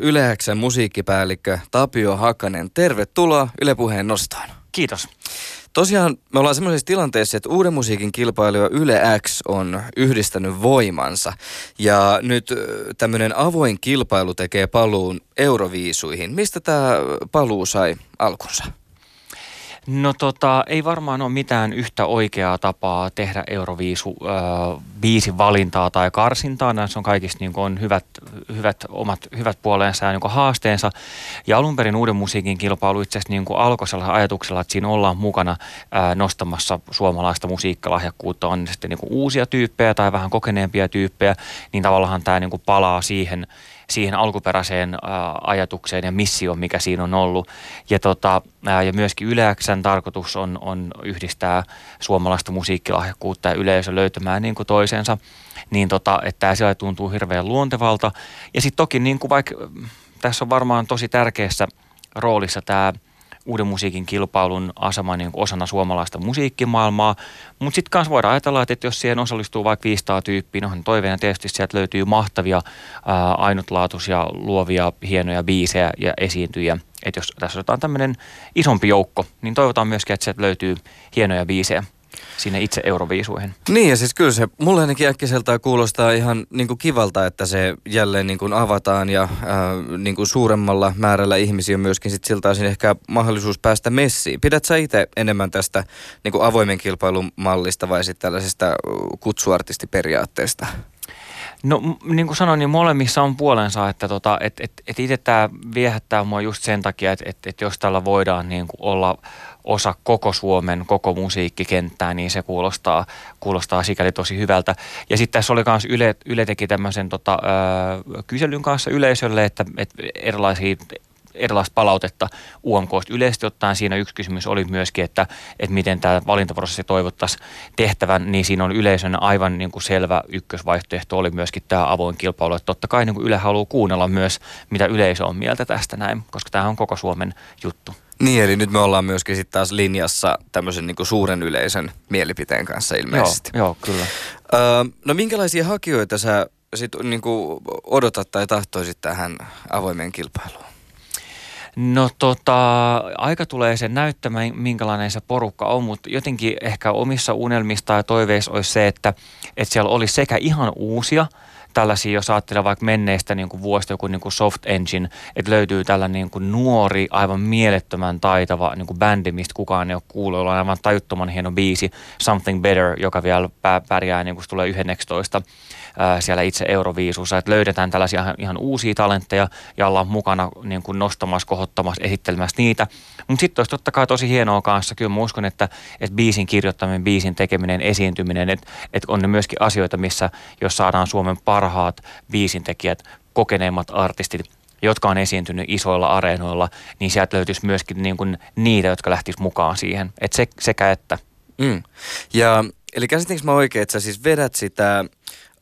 Yleäksän musiikkipäällikkö Tapio Hakanen. Tervetuloa Yle Puheen nostoon. Kiitos. Tosiaan me ollaan semmoisessa tilanteessa, että uuden musiikin kilpailija Yle X on yhdistänyt voimansa. Ja nyt tämmöinen avoin kilpailu tekee paluun Euroviisuihin. Mistä tämä paluu sai alkunsa? No tota, ei varmaan ole mitään yhtä oikeaa tapaa tehdä Euroviisu äh, viisi valintaa tai karsintaa. Näissä on kaikissa niin on hyvät, hyvät, omat hyvät puoleensa ja niin haasteensa. Ja alun perin uuden musiikin kilpailu itse asiassa niin alkoi sellaisella ajatuksella, että siinä ollaan mukana äh, nostamassa suomalaista musiikkalahjakkuutta. On sitten niin uusia tyyppejä tai vähän kokeneempia tyyppejä, niin tavallaan tämä niin palaa siihen – siihen alkuperäiseen ajatukseen ja missioon, mikä siinä on ollut. Ja, tota, ja myöskin Yleäksän tarkoitus on, on yhdistää suomalaista musiikkilahjakkuutta ja yleisö löytämään niin kuin toisensa. Niin tota, että tämä siellä tuntuu hirveän luontevalta. Ja sitten toki niin kuin vaikka tässä on varmaan tosi tärkeässä roolissa tämä – uuden musiikin kilpailun asema niin osana suomalaista musiikkimaailmaa. Mutta sitten kanssa voidaan ajatella, että jos siihen osallistuu vaikka 500 tyyppiä, no toiveena tietysti sieltä löytyy mahtavia, ää, ainutlaatuisia, luovia, hienoja biisejä ja esiintyjä. Että jos tässä otetaan tämmöinen isompi joukko, niin toivotaan myöskin, että sieltä löytyy hienoja biisejä sinne itse Euroviisuihin. Niin ja siis kyllä se mulle ainakin äkkiseltään kuulostaa ihan niin kuin kivalta, että se jälleen niin kuin avataan ja äh, niin kuin suuremmalla määrällä ihmisiä myöskin sit siltä osin ehkä mahdollisuus päästä messiin. Pidät sä itse enemmän tästä niin kuin avoimen kilpailun mallista vai sitten tällaisesta kutsuartistiperiaatteesta? No niin kuin sanoin, niin molemmissa on puolensa, että tota, et, et, et itse tämä viehättää mua just sen takia, että et, et jos tällä voidaan niin kuin olla osa koko Suomen, koko musiikkikenttää, niin se kuulostaa, kuulostaa sikäli tosi hyvältä. Ja sitten tässä oli myös Yle, Yle teki tämmöisen tota, ö, kyselyn kanssa yleisölle, että, että erilaisia erilaista palautetta UMK. Yleisesti ottaen siinä yksi kysymys oli myöskin, että, että miten tämä valintaprosessi toivottaisiin tehtävän, niin siinä on yleisön aivan niin kuin selvä ykkösvaihtoehto oli myöskin tämä avoin kilpailu. Että totta kai niin kuin Yle haluaa kuunnella myös, mitä yleisö on mieltä tästä näin, koska tämä on koko Suomen juttu. Niin, eli nyt me ollaan myöskin sitten taas linjassa tämmöisen niin suuren yleisön mielipiteen kanssa ilmeisesti. Joo, joo kyllä. Öö, no minkälaisia hakijoita sä sit niin odotat tai tahtoisit tähän avoimeen kilpailuun? No tota, aika tulee sen näyttämään, minkälainen se porukka on, mutta jotenkin ehkä omissa unelmista ja toiveissa olisi se, että, että siellä olisi sekä ihan uusia – tällaisia, jos ajattelee vaikka menneistä niin kuin vuosista joku niin kuin soft engine, että löytyy tällainen niin kuin nuori, aivan mielettömän taitava niin kuin bändi, mistä kukaan ei ole kuullut, on aivan tajuttoman hieno biisi, Something Better, joka vielä pärjää niin kuin tulee 11 siellä itse Euroviisussa, että löydetään tällaisia ihan, uusia talentteja ja ollaan mukana niin kuin nostamassa, kohottamassa, esittelemässä niitä. Mutta sitten olisi totta kai tosi hienoa kanssa, kyllä mä uskon, että, että biisin kirjoittaminen, biisin tekeminen, esiintyminen, että, että on ne myöskin asioita, missä jos saadaan Suomen parhaat biisintekijät, kokeneimmat artistit, jotka on esiintynyt isoilla areenoilla, niin sieltä löytyisi myöskin niin kuin niitä, jotka lähtis mukaan siihen. Että se, sekä että. Mm. Ja eli käsitinkö mä oikein, että sä siis vedät sitä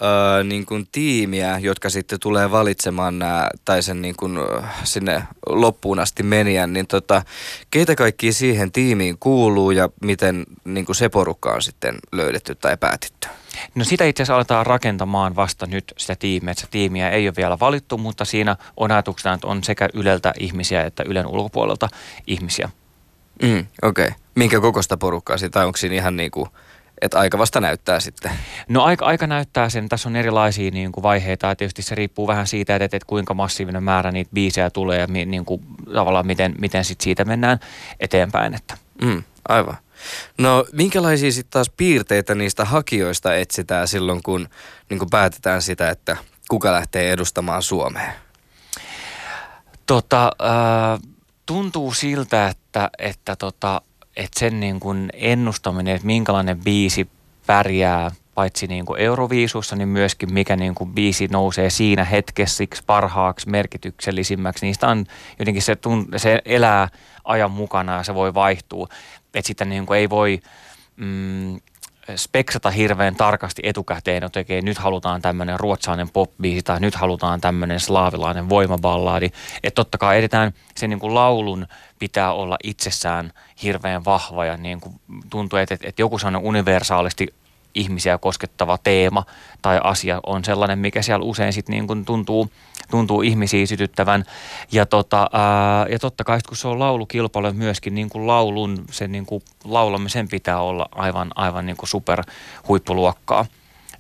öö, niin kuin tiimiä, jotka sitten tulee valitsemaan nämä, tai sen niin kuin, sinne loppuun asti menijän, niin tota, keitä kaikki siihen tiimiin kuuluu ja miten niin kuin se porukka on sitten löydetty tai päätetty? No sitä itse asiassa aletaan rakentamaan vasta nyt sitä tiimiä, että tiimiä ei ole vielä valittu, mutta siinä on ajatuksena, että on sekä Yleltä ihmisiä että Ylen ulkopuolelta ihmisiä. Mm, Okei. Okay. Minkä kokosta porukkaa sitä, onko siinä ihan niin kuin – että aika vasta näyttää sitten. No aika, aika näyttää sen. Tässä on erilaisia niin kuin vaiheita ja tietysti se riippuu vähän siitä, että, että kuinka massiivinen määrä niitä biisejä tulee ja niin kuin, tavallaan miten, miten sit siitä mennään eteenpäin. Että. Mm, aivan. No minkälaisia sitten taas piirteitä niistä hakijoista etsitään silloin, kun niin kuin päätetään sitä, että kuka lähtee edustamaan Suomeen? Tota, äh, tuntuu siltä, että, että tota, että sen niin kuin ennustaminen, että minkälainen biisi pärjää paitsi niin kuin Euroviisussa, niin myöskin mikä niin kuin biisi nousee siinä hetkessä parhaaksi, merkityksellisimmäksi. Niistä on jotenkin se, tunt- se elää ajan mukana ja se voi vaihtua. Että sitä niin kuin ei voi mm, speksata hirveän tarkasti etukäteen, että okay, nyt halutaan tämmöinen ruotsalainen popbiisi tai nyt halutaan tämmöinen slaavilainen voimaballaadi. Että totta kai edetään sen niin kuin laulun pitää olla itsessään hirveän vahva ja niin kuin tuntuu, että, että joku sellainen universaalisti ihmisiä koskettava teema tai asia on sellainen, mikä siellä usein sitten niin kuin tuntuu tuntuu ihmisiä sytyttävän. Ja, tota, ää, ja totta kai kun se on laulukilpailu myöskin niin kuin laulun, sen niin kuin laulamisen pitää olla aivan, aivan niin kuin super huippuluokkaa.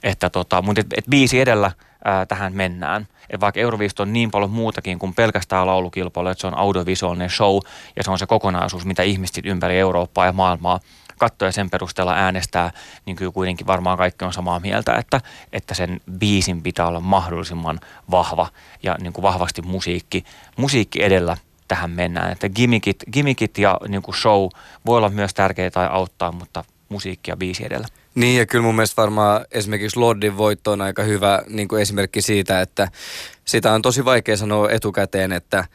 Että tota, mutta et, et biisi edellä ää, tähän mennään. Et vaikka Euroviisut on niin paljon muutakin kuin pelkästään laulukilpailu, että se on audiovisuaalinen show ja se on se kokonaisuus, mitä ihmiset ympäri Eurooppaa ja maailmaa katsoo ja sen perusteella äänestää, niin kyllä kuitenkin varmaan kaikki on samaa mieltä, että, että sen biisin pitää olla mahdollisimman vahva ja niin kuin vahvasti musiikki, musiikki edellä tähän mennään. Että gimmickit, gimmickit ja niin kuin show voi olla myös tärkeitä tai auttaa, mutta musiikki ja biisi edellä. Niin ja kyllä mun mielestä varmaan esimerkiksi Lordin voitto on aika hyvä niin kuin esimerkki siitä, että sitä on tosi vaikea sanoa etukäteen, että –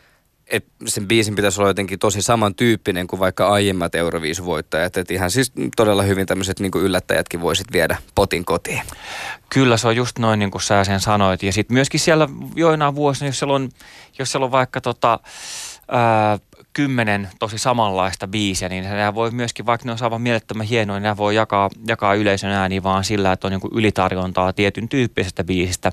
että sen biisin pitäisi olla jotenkin tosi samantyyppinen kuin vaikka aiemmat Euroviisuvoittajat. Että ihan siis todella hyvin tämmöiset niin yllättäjätkin voisit viedä potin kotiin. Kyllä se on just noin niin kuin sä sen sanoit. Ja sitten myöskin siellä joinain vuosina, jos siellä on, jos siellä on vaikka tota, ää, kymmenen tosi samanlaista biisiä, niin nämä voi myöskin, vaikka ne on aivan mielettömän hienoja, niin nämä voi jakaa, jakaa yleisön ääni vaan sillä, että on niin ylitarjontaa tietyn tyyppisestä biisistä.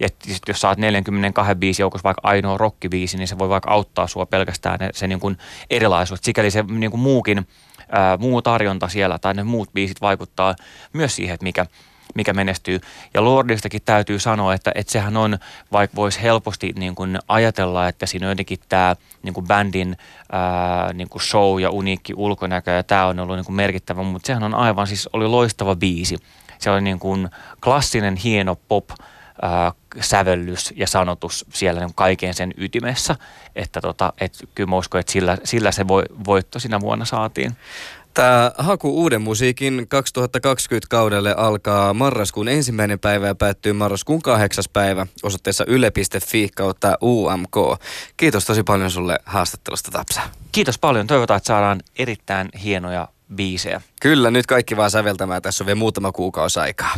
Ja jos saat 42 biisi joukossa vaikka ainoa rockibiisi, niin se voi vaikka auttaa sua pelkästään se, se niin erilaisuus. Sikäli se niin muukin, ää, muu tarjonta siellä tai ne muut biisit vaikuttaa myös siihen, että mikä, mikä menestyy. Ja Lordistakin täytyy sanoa, että, että sehän on, vaikka voisi helposti niin kuin ajatella, että siinä on jotenkin tämä niin kuin bändin ää, niin kuin show ja uniikki ulkonäkö ja tämä on ollut niin kuin merkittävä, mutta sehän on aivan siis oli loistava biisi. Se oli niin kuin klassinen hieno pop sävellys ja sanotus siellä niin kaiken sen ytimessä, että tota, et kyllä mä uskon, että sillä, sillä se voi, voitto siinä vuonna saatiin. Tämä haku uuden musiikin 2020 kaudelle alkaa marraskuun ensimmäinen päivä ja päättyy marraskuun kahdeksas päivä osoitteessa yle.fi kautta UMK. Kiitos tosi paljon sulle haastattelusta Tapsa. Kiitos paljon. Toivotaan, että saadaan erittäin hienoja biisejä. Kyllä, nyt kaikki vaan säveltämään. Tässä on vielä muutama kuukausi aikaa.